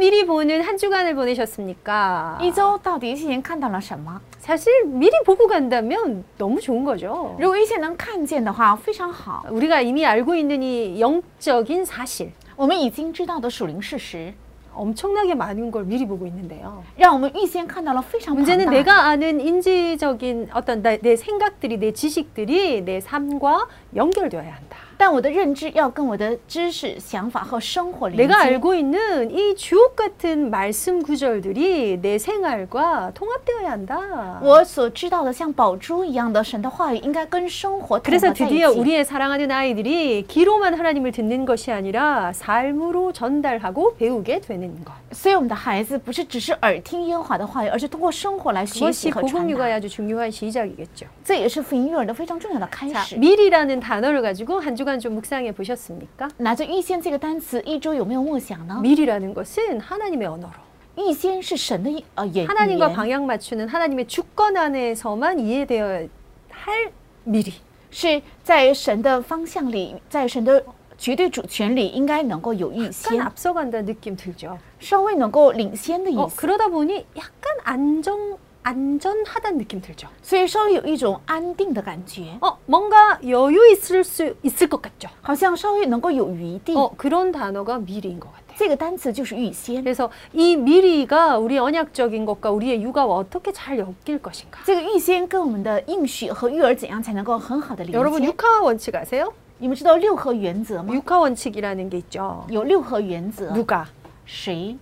미리 보는 한 주간을 보내셨습니까? 一周到底一天看到了什么？ 사실 미리 보고 간다면 너무 좋은 거죠. 如果一先能看见的话，非常好。 우리가 이미 알고 있는 이 영적인 사실, 我们已经知道的属灵事实， 엄청나게 많은 걸 미리 보고 있는데요. 让我们预先看到了非常庞 문제는 大。 내가 아는 인지적인 어떤 나- 내 생각들이, 내 지식들이 내 삶과 연결되어야 한다. 但我的认知要跟我的知识、想法和生活连 내가 接。 알고 있는 이 주옥 같은 말씀 구절들이 내 생활과 통합되어야 한다. 我所知道的像宝珠一样的神的话语，应该跟生活统合 그래서 在一 드디어 起。 우리의 사랑하는 아이들이 귀로만 하나님을 듣는 것이 아니라 삶으로 전달하고 배우게 되는 것. 所以我们的孩子不是只是耳听耶和华的话语，而是通过生活来学 그것이 习和 복음 传 육아의 达。 아주 중요한 시작이겠죠. 这也是福音育儿的非常重要的开 자, 始。 미리라는 단어를 가지고 한 주간 좀 묵상해 보셨습니까? 拿着预先这个单词，一周有没有默想呢？ 미리라는 것은 하나님의 언어로 预先是神的一呃言语 하나님과 言， 방향 맞추는 하나님의 주권 안에서만 이해되어야 할 미리. 是在神的方向里，在神的 绝对主权里，应该能够有预 약간 先， 앞서간다는 느낌 들죠. 稍微能够领先的意 어, 思， 그러다 보니 약간 안정 안전하다는 느낌 들죠. 所以稍微有一种安定的感觉， 어, 뭔가 여유 있을 수 있을 것 같죠. 好像稍微能够有余地。 어, 그런 단어가 미리인 것 같아요. 这个单词就是预先。 그래서 이 미리가 우리 언약적인 것과 우리의 육아와 어떻게 잘 엮일 것인가. 这个预先跟我们的应许和育儿怎样才能够很好的连 여러분 接？ 육하 원칙 아세요? 你们知道六合原则吗？ 육하 원칙이라는 게 있죠. 有六合原则， 누가, 谁、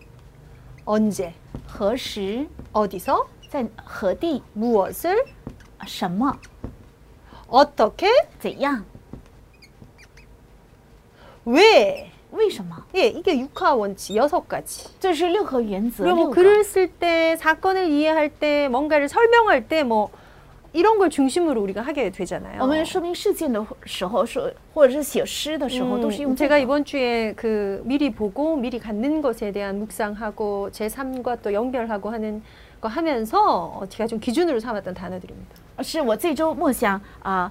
언제, 何时、 어디서, 在何地、 무엇을, 什么、 어떻게, 怎样、 왜. 为什么？ 예, 이게 육하 원칙 여섯 가지. 这是六合原则。 그리고 六 뭐 个 글을 쓸 때, 사건을 이해할 때, 뭔가를 설명할 때, 뭐 이런 걸 중심으로 우리가 하게 되잖아요. 我们说明事件的时候，说或者是写诗的时候，都是用 음, 这 제가 个。 이번 주에 그 미리 보고 미리 갖는 것에 대한 묵상하고 제 삶과 또 연결하고 하는 거 하면서 어, 제가 좀 기준으로 삼았던 단어들입니다. 是我这周默想啊、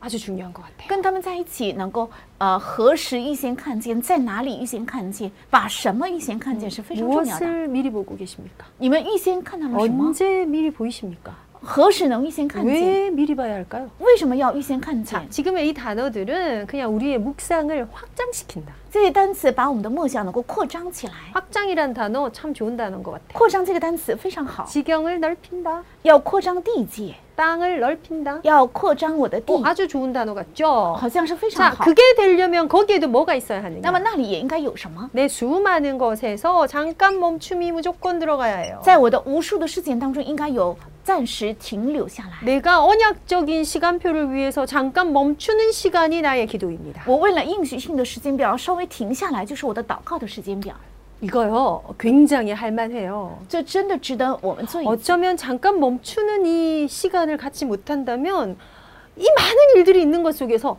아주 중요한 것 같아요. 跟他们在一起，能够呃何时预先看见，在哪里预先看见，把什么预先看见是非常重要的。 무엇을 미리 보고 계십니까? 你们预先看到了什么？ 언제 미리 보이십니까? 何时能预先看见？ 왜 미리 봐야 할까요? 为什么要预先看 자, 见？ 지금의 이 단어들은 그냥 우리의 묵상을 확장시킨다. 这些单词把我们的梦想能够扩张起来。 확장이란 단어 참 좋은 단어인 것 같아요. 扩张这个单词非常好， 지경을 넓힌다. 要扩张地界， 땅을 넓힌다. 要扩张我的地， 어, 아주 좋은 단어 같죠? 好像是非常 자, 好。 그게 되려면 거기에도 뭐가 있어야 那么 하느냐? 那里也应该有什么？ 내 수많은 것에서 잠깐 멈춤이 무조건 들어가야 해요. 在我的无数的事件当中，应该有 暂时停留下来。 내가 언약적인 시간표를 위해서 잠깐 멈추는 시간이 나의 기도입니다. 我为了应许性的时间表稍微停下来，就是我的祷告的时间表。 이거요, 굉장히 할만해요. 这真的值得我们做一次。 어쩌면 잠깐 멈추는 이 시간을 갖지 못한다면 이 많은 일들이 있는 것 속에서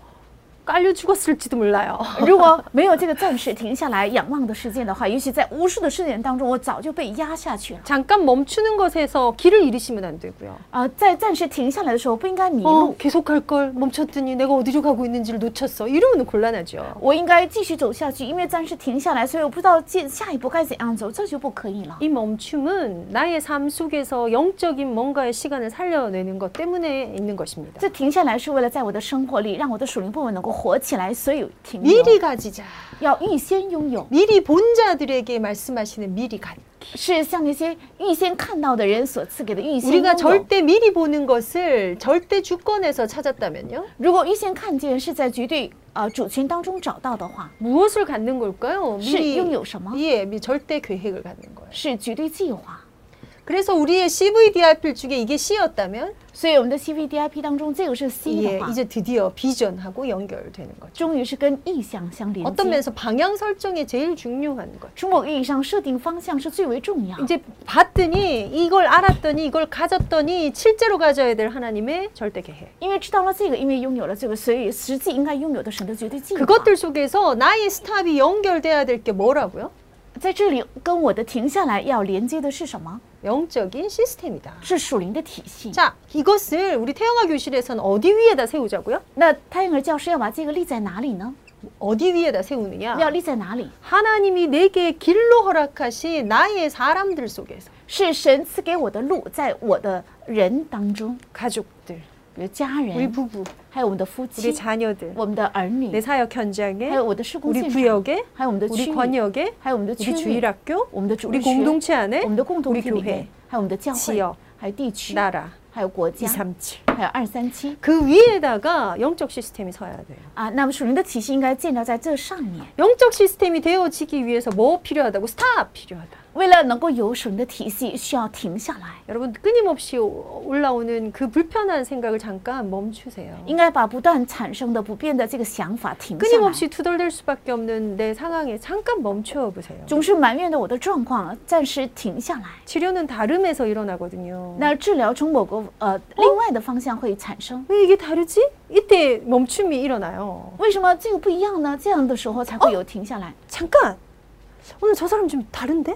깔려 죽었을지도 몰라요. 如果没有这个暂时停下来仰望的事件的话，也许在无数的事件当中，我早就被压下去了。 잠깐 멈추는 것에서 길을 잃으시면 안 되고요. 啊、在暂时停下来的时候，不应该迷 어, 路， 계속 갈 걸 멈췄더니 내가 어디로 가고 있는지를 놓쳤어. 이러면 곤란하죠. 我应该继续走下去，因为暂时停下来，所以我不知道接下一步该怎样走，这就不可以了。 이 멈춤은 나의 삶 속에서 영적인 뭔가의 시간을 살려내는 것 때문에 있는 것입니다. 这停下来是为了在我的生活里，让我的属灵部分能够 活起来，所以停留 미리 가지자. 要预先拥有， 미리 본 자들에게 말씀하시는 미리 갖기. 是像那些预先看到的人所赐给的预先 우리가 拥有。 절대 미리 보는 것을 절대 주권에서 찾았다면요? 如果预先看见是在绝对呃主权当中找到的话， 무엇을 갖는 걸까요? 是拥有什么？ 예, 미- 절대 계획을 갖는 거예요. 是绝对计划。 그래서 우리의 CVDIP 중에 이게 C였다면 所以我们的 CVDIP 当中，这个是 C 예, 的话， 이제 드디어 비전하고 연결되는 거죠. 终于是跟意向相连 어떤 接。 면에서 방향 설정이 제일 중요한 거죠. 从某个意义上，设定方向是最为重要。 이제 봤더니 이걸 알았더니 이걸 가졌더니 실제로 가져야 될 하나님의 절대 계획. 因为知道了这个，因为拥有了这个，所以实际应该拥有的神的绝对计划。 그것들 속에서 나의 스탑이 연결돼야 될 게 뭐라고요? 在这里跟我的停下来要连接的是什么？ 영적인 시스템이다. 是属灵的体系。 자, 이것을 우리 태영아 교실에서는 어디 위에다 세우자고요? 那太阳儿教师要把这个立在哪里呢？ 어디 위에다 세우느냐? 要立在哪里？ 하나님이 내게 길로 허락하신 나의 사람들 속에서 是神赐给我的路，在我的人当中， 가족들, 比如家 우리 人， 부부, 还有我们的夫 우리 妻， 자녀들, 我们的儿女 내 ， 사역 현장에, 还有我的施工 우리 现场， 구역에, 还有我们的 우리 区域， 권역에, 还有我们的区 우리 域， 주일학교, 我们的主 우리 日学， 공동체 안에, 我们的共同 우리 体里 교회, 面，还有我们的教会 지역 ，还有地区， 나라, 还有国家， 237. 还有二三七 그 위에다가 영적 시스템이 서야 돼요. 啊。那么属灵的体系应该建造在这上面。 영적 시스템이 되어지기 위해서 뭐 필요하다고? 스탑 필요하다. 为了能够有属灵的体系，需要停下来， 여러분 끊임없이 오- 올라오는 그 불편한 생각을 잠깐 멈추세요. 应该把不断产生的不变的这个想法停下来。 끊임없이 투덜댈 수밖에 없는 내 상황에 잠깐 멈춰 보세요. 总是埋怨的我的状况，暂时停下来。 치료는 다름에서 일어나거든요. 那治疗从某个呃另外的方向会产生。 왜 이게 다르지? 이때 멈춤이 일어나요. 为什么这个不一样呢？这样的时候才会有停下来。 잠깐. 오늘 저 사람 좀 다른데?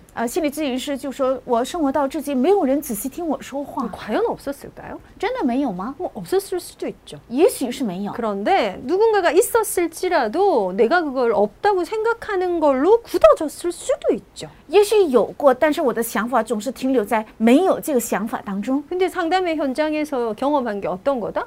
呃，心理咨询师就说，我生活到至今，没有人仔细听我说话， 과연 없었을까요? 真的没有吗？ 뭐 없었을 수도 있죠. 也许是没有。 그런데 누군가가 있었을지라도 내가 그걸 없다고 생각하는 걸로 굳어졌을 수도 있죠. 也许有过，但是我的想法总是停留在没有这个想法当中。 근데 상담의 현장에서 경험한 게 어떤 거다?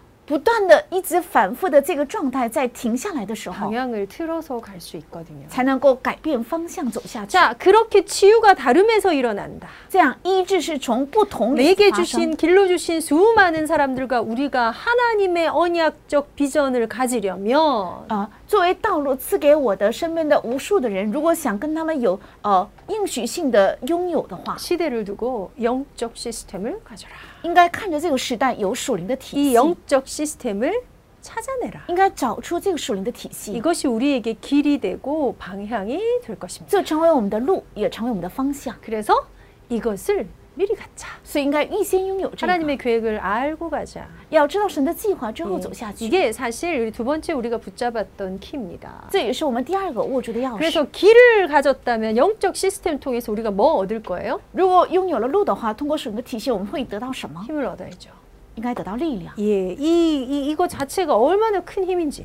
不断的一直反复的这个状态，在停下来的时候， 방향을 틀어서 갈 수 있거든요. 才能够改变方向走下去。 자, 그렇게 치유가 다름에서 일어난다. 这样医治是从不同里 내게 发生 주신 길로 주신 수많은 사람들과 우리가 하나님의 언약적 비전을 가지려면 啊、作为道路赐给我的身边的无数的人，如果想跟他们有呃应许性的拥有的话， 시대를 두고 영적 시스템을 가져라. 应该看着这个时代有属灵的体 이 系， 영적 시스템을 찾아내라. 应该找出这个属灵的体系， 이것이 우리에게 길이 되고 방향이 될 것입니다. 这成为我们的路，也成为我们的方向。 그래서 이것을 미리 갖자. 所以应该预先拥有这个， 하나님의 계획을 알고 가자. 要知道神的计划之后 예, 走下去。 이게 사실 우리 두 번째 우리가 붙잡았던 키입니다. 这也是我们第二个握住的钥匙。 그래서 길을 가졌다면 영적 시스템 통해서 우리가 뭐 얻을 거예요? 如果拥有了路的话，通过属灵的体系，我们会得到什么？ 힘을 얻어야죠. 应该得到力量。 예, 이, 이 이거 자체가 얼마나 큰 힘인지.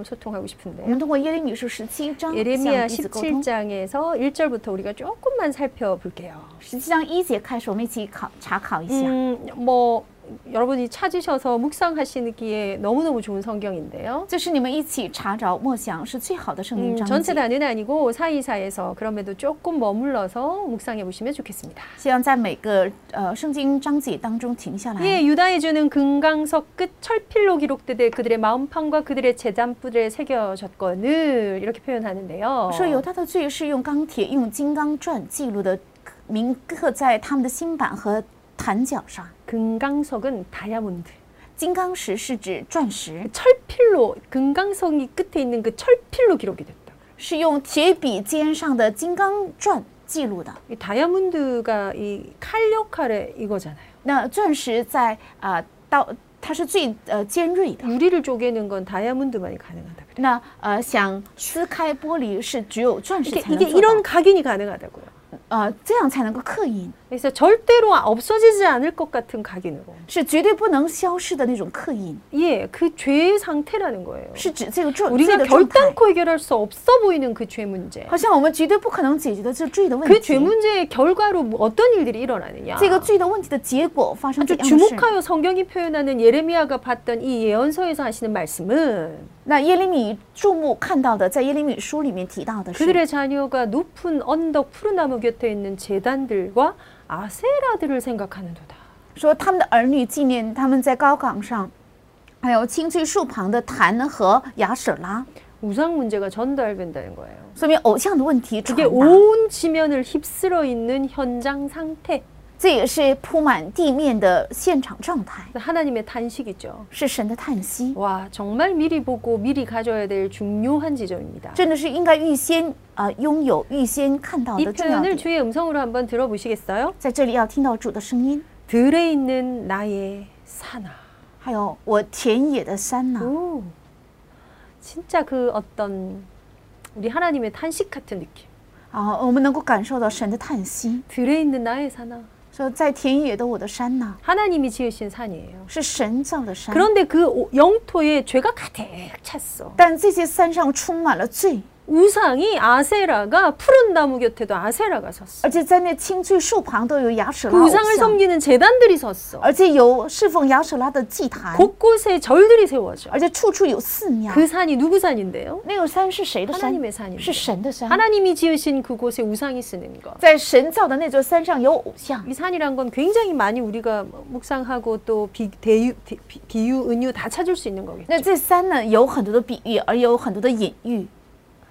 소통하고 我 싶은데요. 们通过耶利米书十七章向 예레미야 彼此沟通。 17장에서 1절부터 우리가 조금만 살펴볼게요. 十七章一节开始，我们一起考查考一下。 음, 뭐 여러분이 찾으셔서 묵상하시기에 너무너무 좋은 성경인데요. 这是你们一起查找默想是最好的圣经 음, 章 전체 节。 다는 아니고 사이사이에서 그럼에도 조금 머물러서 묵상해 보시면 좋겠습니다. 希望在每个呃圣经章节当中停下来。 예, 유다에 주는 금강석 끝 철필로 기록되되 그들의 마음판과 그들의 재단뿔에 새겨졌거늘 이렇게 표현하는데요. 说犹大的罪是用钢铁、用金刚钻记录的，铭刻在他们的心板和坛角上。 금강석은 다이아몬드. 金刚石是指钻石， 철필로 금강석이 끝에 있는 그 철필로 기록이 됐다. 是用铁笔尖上的金刚钻记录的。 이 다이아몬드가 이 칼 역할의 이거잖아요. 那钻石在啊、刀，它是最呃尖锐的。 유리를 쪼개는 건 다이아몬드만이 가능하다. 그래. 那呃，想撕开玻璃是只有钻石 이게, 才能 이게 做到 이런 ， 각인이 가능하다고요. 呃，这样才能够刻印， 그래서 절대로 없어지지 않을 것 같은 각인으로. 是绝对不能消失的那种刻印， 예, 그 죄의 상태라는 거예요. 是指这个罪罪 우리가 的状态。 결단코 해결할 수 없어 보이는 그 죄 문제. 好像我们绝对不可能解决的这罪的问 그 죄 题， 문제의 결과로 뭐 어떤 일들이 일어나느냐. 这个罪的问题的结果发生 아주 怎样的事？ 주목하여 성경이 표현하는 예레미야가 봤던 이 예언서에서 하시는 말씀은 那耶利米注目看到的，在耶利米书里面提到的是， 그들의 자녀가 높은 언덕 푸른 나무 곁에 있는 재단들과 아세라들을 생각하는도다. 说他们的儿女纪念他们在高岗上，还有青翠树旁的坛和雅舍拉， 우상 문제가 전달된다는 거예요. 说明偶像的问题传 그게 达。 온 지면을 휩쓸어 있는 현장 상태. 这也是铺满地面的现场状态， 하나님의 탄식이죠. 是神的叹息， 와, 정말 미리 보고 미리 가져야 될 중요한 지점입니다. 真的是应该预先啊、呃拥有、预先看到 이 的重要 표현을 点。 주의 음성으로 한번 들어보시겠어요? 在这里要听到主的声音， 들에 있는 나의 산아. 还有我田野的山呐、 오, 진짜 그 어떤 우리 하나님의 탄식 같은 느낌. 啊，我们能够感受到神的叹息， 들에 있는 나의 산아. 说在田野的我的山呐、 하나님이 지으신 산이에요. 是神造的山， 그런데 그 오- 영토에 죄가 가득 찼어. 但这些山上充满了罪， 우상이 아세라가 푸른 나무 곁에도 아세라가 섰어. 而且在那青翠树旁都有雅舍 그 拉偶 우상을 像， 섬기는 재단들이 섰어. 而且有侍奉雅舍拉的祭坛， 곳곳에 절들이 세워져. 而且处处有寺庙。 그 산이 누구 산인데요? 那个山是谁的山？ 하나님의 산입니다. 是神的山。 하나님이 지으신 그곳에 우상이 쓰는 것. 在神造的那座山上有偶像， 이 산이란 건 굉장히 많이 우리가 묵상하고 또 비, 대유, 비, 비- 비유, 은유 다 찾을 수 있는 거겠죠. 那这山呢有很多的比喻，而有很多的隐喻，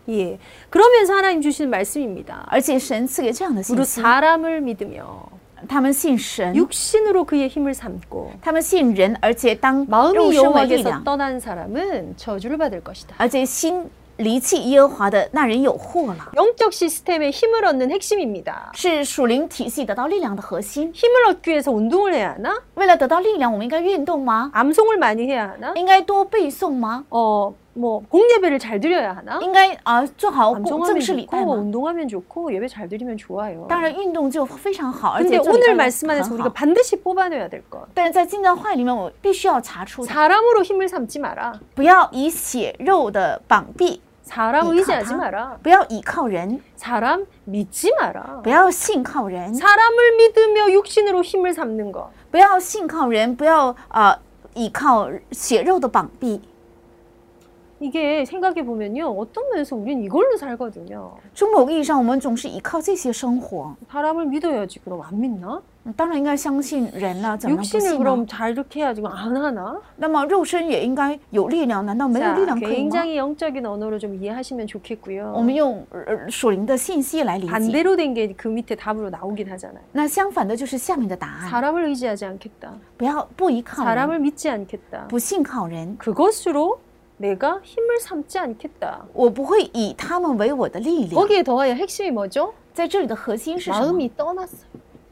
예. 그러면서 하나님 주시는 말씀입니다. 而且神赐给这样的 우리 信息： 사람을 믿으며 他们信神， 육신으로 그의 힘을 삼고 他们信人，而且当肉 마음이 身为力 여호와께서 量， 떠난 사람은 저주를 받을 것이다. 而且心离弃耶和华的那人有祸了。 영적 시스템의 힘을 얻는 핵심입니다. 是属灵体系得到力量的核心。 힘을 얻기 위해서 운동을 해야 하나? 为了得到力量，我们应该运动吗？ 암송을 많이 해야 하나? 应该多背诵吗？ 어, 뭐 공예배를 잘 드려야 하나? 应该啊、做好公 암송하면 正式礼拜 좋고 吗？ 운동하면 좋고 예배 잘 드리면 좋아요. 当然，运动就非常好，而 근데 且做礼 오늘 拜 말씀 也 안에서 很 우리가 好。 반드시 뽑아내야 될 것. 但是在进段话里面，我必须要查出的， 사람으로 힘을 삼지 마라. 不要以血肉的膀臂， 사람 이 의지하지 가다. 마라. 不要倚靠人， 사람 믿지 마라. 不要信靠人， 사람을 믿으며 육신으로 힘을 삼는 것. 不要信靠人，不要呃倚靠血肉的膀臂。 이게 생각해 보면요. 어떤 면에서 우리는 이걸로 살거든요. 从某个意义上，我们总是依靠这些生活。 사람을 믿어야지. 그럼 안 믿나? 嗯当然应该相信人了，怎么能不 육신을 信呢？ 그럼 잘 이렇게 해야지. 그럼 안 하나? 那么肉身也应该有力量，难道没有 자, 力量可以吗？ 굉장히 영적인 언어로 좀 이해하시면 좋겠고요. 我们用呃属灵的信息来理解。 반대로 된 게 그 밑에 답으로 나오긴 하잖아요. 那相反的就是下面的答案： 사람을 의지하지 않겠다. 不要不依靠人， 사람을 믿지 않겠다. 不信靠人， 그것으로 내가 힘을 삼지 않겠다. 我不会以他们为我的力量。 거기에 더하여 핵심이 뭐죠? 在这里的核心是什么？ 마음이 떠났어요.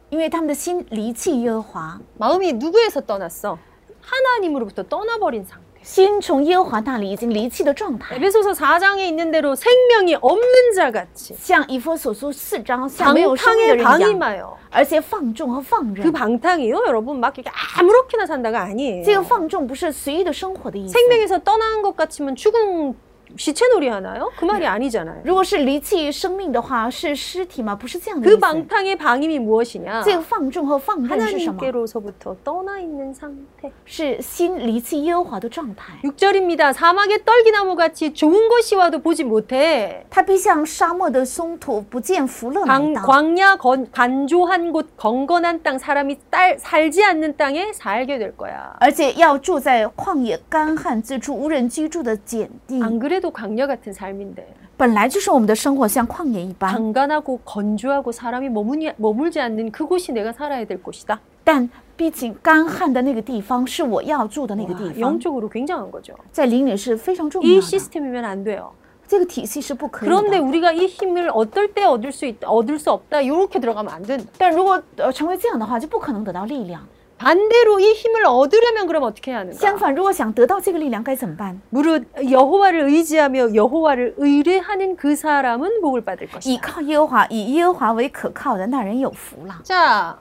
因为他们的心离弃耶和华， 마음이 누구에서 떠났어? 하나님으로부터 떠나버린 상태. 心从耶和华那里已经离弃的状态， 에베소서 4장에 있는 대로 생명이 없는 자 같이 像以弗所书四章像没有生命的 방탕에 人一样， 방임하여 而且放纵和放 그 任。 방탕이요 여러분 막 이렇게 아무렇게나 산다가 아니에요 这个放纵不是随意的生活的意思， 생명에서 떠난 것 같지만 죽은 시체놀이 하나요? 그 말이 아니잖아요. 如果是离弃生命的话，是尸体吗？不是这样的 그 意思。 방탕의 방임이 무엇이냐? 这个放纵和放任是什么？ 하나님께로서부터 떠나 있는 상태. 是心离弃耶和华的状态。 6절입니다. 사막의 떨기나무 같이 좋은 것이 와도 보지 못해. 他必像沙漠的松土，不见福乐来 강, 到。 광야 건, 간조한 곳 건건한 땅 사람이 딸, 살지 않는 땅에 살게 될 거야. 而且要住在旷野干旱之处、无人居住的碱地。 안 그래 도 광야 같은 삶인데 本来就是我们的生活像旷野一般， 강간하고 건조하고 사람이 머무니, 머물지 않는 그곳이 내가 살아야 될 곳이다. 但毕竟干旱的那个地方是我要住的那个 와, 地方， 영적으로 굉장한 거죠. 在灵里是非常重要 이 的。 시스템이면 안 돼요. 这个体系是不可以 그런데 的。 우리가 이 힘을 어떨 때 얻을 수 있다, 얻을 수 없다, 이렇게 들어가면 안 된다. 但如果呃成为这样的话，就不可能得到力量。 반대로 이 힘을 얻으려면 그럼 어떻게 해야 相 하는가? 反，如果想得到这个力量，该怎么办？ 무릇 여호와를 의지하며 여호와를 의뢰하는 그 사람은 복을 받을 依 것이다. 靠耶和华，以耶和华为可靠的那人有福了。 자,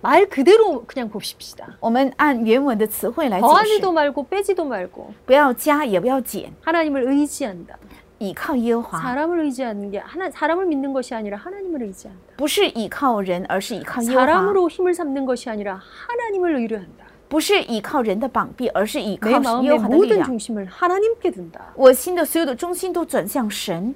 말 그대로 그냥 봅시다. 我们按原文的词汇来解释 더하지도 ， 말고 빼지도 말고 不要加也不要减， 하나님을 의지한다. 依靠耶和华， 사람을 의지하는 게 하나 사람을 믿는 것이 아니라 하나님을 의지한다. 不是依靠人，而是依靠耶和华； 사람으로 힘을 삼는 것이 아니라 하나님을 의뢰한다. 不是依靠人的膀臂，而是依 내 靠 마음의 耶和华的力 모든 量。 중심을 하나님께 둔다. 我心的所有的中心都转向神，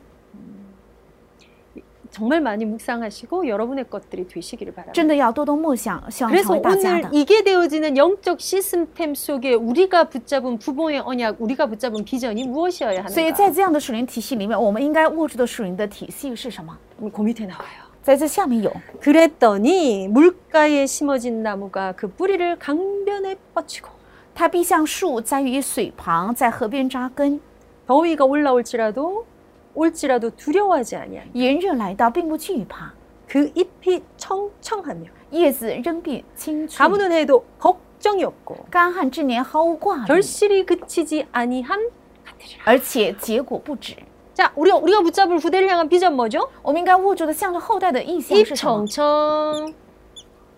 정말 많이 묵상하시고 여러분의 것들이 되시기를 真 바랍니다. 的要多多默想，希望成 그래서 为大家 오늘 的。 이게 되어지는 영적 시스템 속에 우리가 붙잡은 부모의 언약, 우리가 붙잡은 비전이 무엇이어야 所以 하는가? 在这样的属灵体系里面，我们应该握住的属灵的体系是什么？ 그 밑에 나와요. 在这下面有， 그랬더니 물가에 심어진 나무가 그 뿌리를 강변에 뻗치고 它必像树栽于水旁，在河边扎根。 더위가 올라올지라도 올지라도 두려워하지 아니하니 炎热来到，并不惧怕， 그 잎이 청청하며 叶子仍必青翠。 가무는 해도 걱정이 없고 干旱之年毫无挂虑， 결실이 그치지 아니함 같으리라. 而且结果不止。 자, 우리가 우리가 붙잡을 후대를 향한 비전 뭐죠? 我们应该握住的向着后代的意向 잎 是什么？ 청청.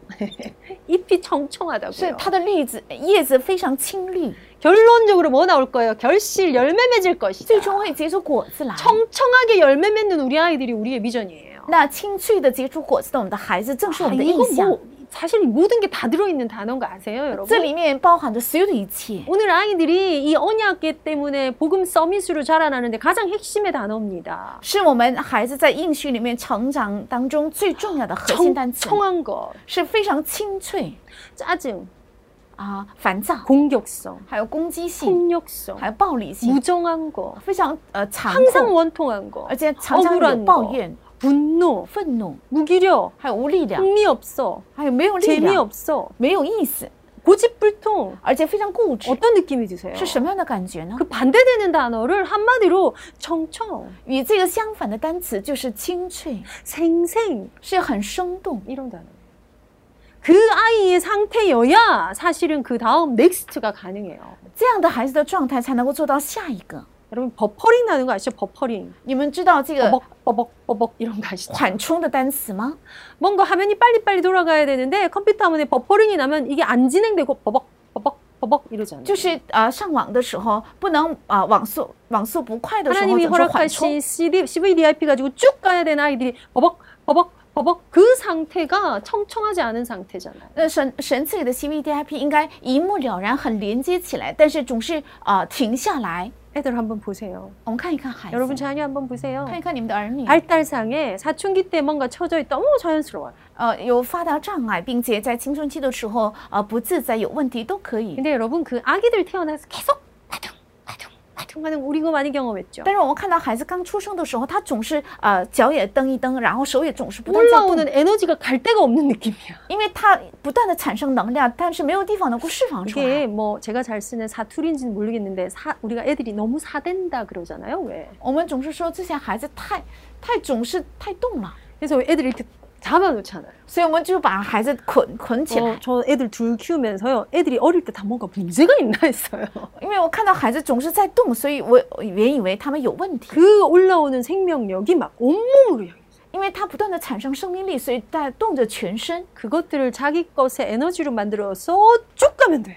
잎이 是 청청하다고요. 它的叶子叶子非常青绿， 결론적으로 뭐 나올 거예요? 결실 열매 맺을 것이다. 最终会结出果子来。 청청하게 열매 맺는 우리 아이들이 우리의 비전이에요. 那青翠的结出果子的我们的孩子，正是我们的 아, 意 이거 向。 뭐 사실 모든 게 다 들어있는 단어인 거 아세요, 这 여러분? 里面包含着所有的一切。 오늘 아이들이 이 언약계 때문에 복음 서밋으로 자라나는데 가장 핵심의 단어입니다. 是我们孩子在应许里面成长当中最重要的核心单词， 청청한 것, 是非常清脆 짜증, 啊、烦躁， 공격성, 还有攻击性， 폭력성, 还有暴力性， 무정한 거, 非常呃残 항상 酷， 원통한 거, 而且常常有 억울한 抱 거, 怨、 분노, 愤怒， 무기력, 还有无力量， 흥미없어, 还有没有力量， 재미없어, 没有意思， 고집불통. 而且非常固执， 어떤 느낌이 드세요? 是什么样的感觉呢 그 ？ 반대되는 단어를 한마디로 청청, 与这个相反的单词就是清脆， 생생 是很生动。 이런 단어. 그 아이의 상태여야 사실은 그 다음 넥스트가 가능해요. 这样的孩子的状态才能够做到下一个。 여러분 버퍼링 나는 거 아시죠? 버퍼링. 你们知道这个 버벅 버벅 버벅 이런 거 아시죠? 缓冲的单词吗？ 뭔가 화면이 빨리빨리 돌아가야 되는데 컴퓨터 화면에 버퍼링이 나면 이게 안 진행되고 버벅 버벅 버벅 이러잖아요. 就是呃上网的时候不能啊、呃网速网速不快的时候 하나님이 总是缓冲 허락하신 。 CD, CVDIP 가지고 쭉 가야 되는 아이들이 버벅 버벅 버벅 그 상태가 청청하지 않은 상태잖아요. 那神神赐给的 CVDIP 应该一目了然，很连接起来，但是总是啊、呃停下来。 애들 한번 보세요. 我们看一看孩 여러분 子， 자녀 한번 보세요. 看一看你们的儿女， 발달상에 사춘기 때 뭔가 쳐져 있다. 어머 자연스러워요. 呃，有发达障碍，并且在青春期的时候呃不自在、有问题都可以。 근데 여러분 그 아기들 태어나서 계속 바둥 바둥 바둥 하는 우리 그 많이 경험했죠. 但是我们看到孩子刚出生的时候，他总是呃脚也蹬一蹬，然后手也总是不断在动， 올라오는 에너지가 갈 데가 없는 느낌이야. 因为他不断的产生能量，但是没有地方能够释放出来。 이게 뭐 제가 잘 쓰는 사투리인지는 모르겠는데 사, 우리가 애들이 너무 사댄다 그러잖아요. 왜? 我们总是说这些孩子太太总是太动了， 그래서 애들 이렇게 잡아놓잖아요. 所以我们就把孩子捆捆起来。 어, 저 애들 둘 키우면서요. 애들이 어릴 때 다 뭔가 문제가 있나 했어요. 因为我看到孩子总是在动，所以我我原以为他们有问题， 그 올라오는 생명력이 막 온몸으로 향해. 因为他不断的产生生命力，所以在动着全身。 그것들을 자기 것의 에너지로 만들어서 쭉 가면 돼요.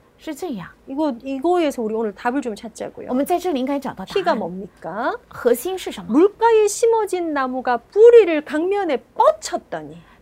是这样。 이거 이거에서 우리 오늘 답을 좀 我 찾자고요. 们在这里应该找到答 키가 案。 뭡니까? 核心是什么？ 물가에 심어진 나무가 뿌리를 강면에 뻗쳤더니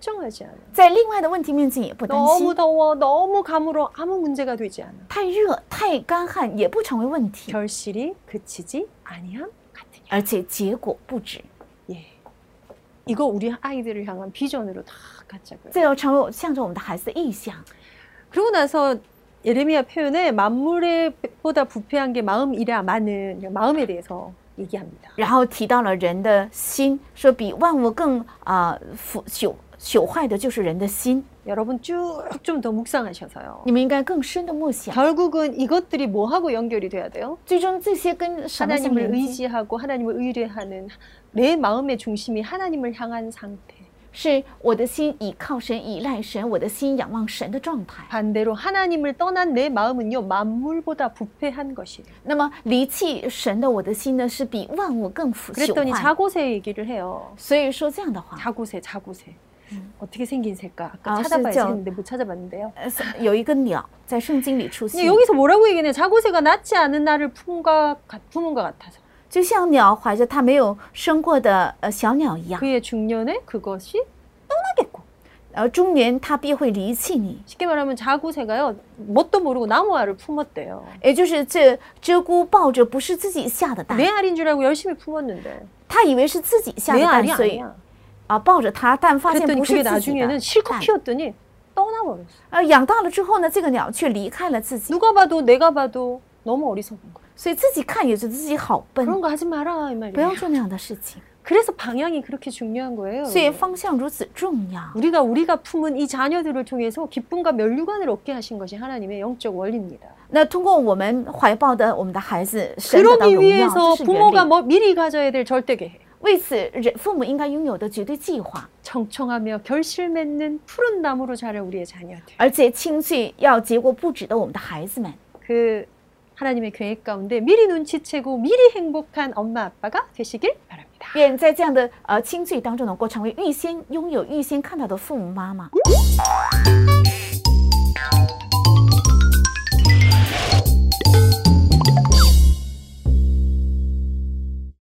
정하지 않아. 在另外的问题面前也不担 너무 心。 더워, 너무 가물어 아무 문제가 되지 않아. 太热、太干旱也不成为问题， 결실이 그치지 아니함 같으냐. 而且结果不止。 예. 이거 우리 아이들을 향한 비전으로 다 갖자고요. 这要成为我向着我们的孩子的意向。 그러고 나서 예레미야 표현에 만물에 보다 부패한 게 마음이라 많은 마음에 대해서 얘기합니다. 然后提到了人的心，说比万物更啊、腐朽 朽坏的就是人的心。 여러분 쭉 좀 더 묵상하셔서요. 你们应该更深的默想， 결국은 이것들이 뭐하고 연결이 돼야 돼요? 最终这些跟什么相 하나님을 连接？ 의지하고 하나님을 의뢰하는 내 마음의 중심이 하나님을 향한 상태. 是我的心倚靠神、依赖神，我的心仰望神的状态。 반대로 하나님을 떠난 내 마음은요 만물보다 부패한 것이에요. 那么离弃神的我的心呢，是比万物更腐 그랬더니 朽坏。 자고새 얘기를 해요. 所以说这样的话， 자고새, 자고새. 음. 어떻게 생긴 새까? 아까 아, 찾아봐야지 진짜. 했는데 못 찾아봤는데요. 呃，有一个鸟在圣经里出 근데 现， 여기서 뭐라고 얘기해? 자고새가 낳지 않은 나를 품과 같- 품은 것 같아서 就像鸟怀着它没有生过的呃小鸟一样， 그의 중년에 그것이 떠나겠고 而中年它必会离弃你。 쉽게 말하면 자고새가요 뭣도 모르고 나무 알을 품었대요. 也就是这鹧鸪抱着不是自己下的蛋， 내 알인 줄 알고 열심히 품었는데 它以为是自己下的 내 蛋， 알이 所以 아니야. 啊抱着它，但发现 그랬더니 不是 그게 自己的 나중에는 실컷 蛋。 키웠더니 떠나버렸어. 呃，养大了之后呢，这个鸟却离开了自己， 누가 봐도 내가 봐도 너무 어리석은 거야. 所以自己看也觉得自己好笨， 그런 거 하지 마라 이 不要 말이에요. 做那样的事情。 그래서 방향이 그렇게 중요한 거예요. 所以方向如此重要。 우리가 우리가 품은 이 자녀들을 통해서 기쁨과 멸류관을 얻게 하신 것이 하나님의 영적 원리입니다. 那通过我们怀抱的我们的孩子，神得到 그러기 荣耀， 위해서 这是原 부모가 理。 뭐 미리 가져야 될 절대 계획. 为此，人父母应该拥有的绝对计划， 청청하며 결실 맺는 푸른 나무로 자랄 우리의 자녀들. 而且清脆要结果不止的我们的孩子们。 그 하나님의 계획 가운데 미리 눈치채고 미리 행복한 엄마 아빠가 되시길 바랍니다. 愿在这样的呃清脆当中，能够成为预先拥有、预先看到的父母妈妈。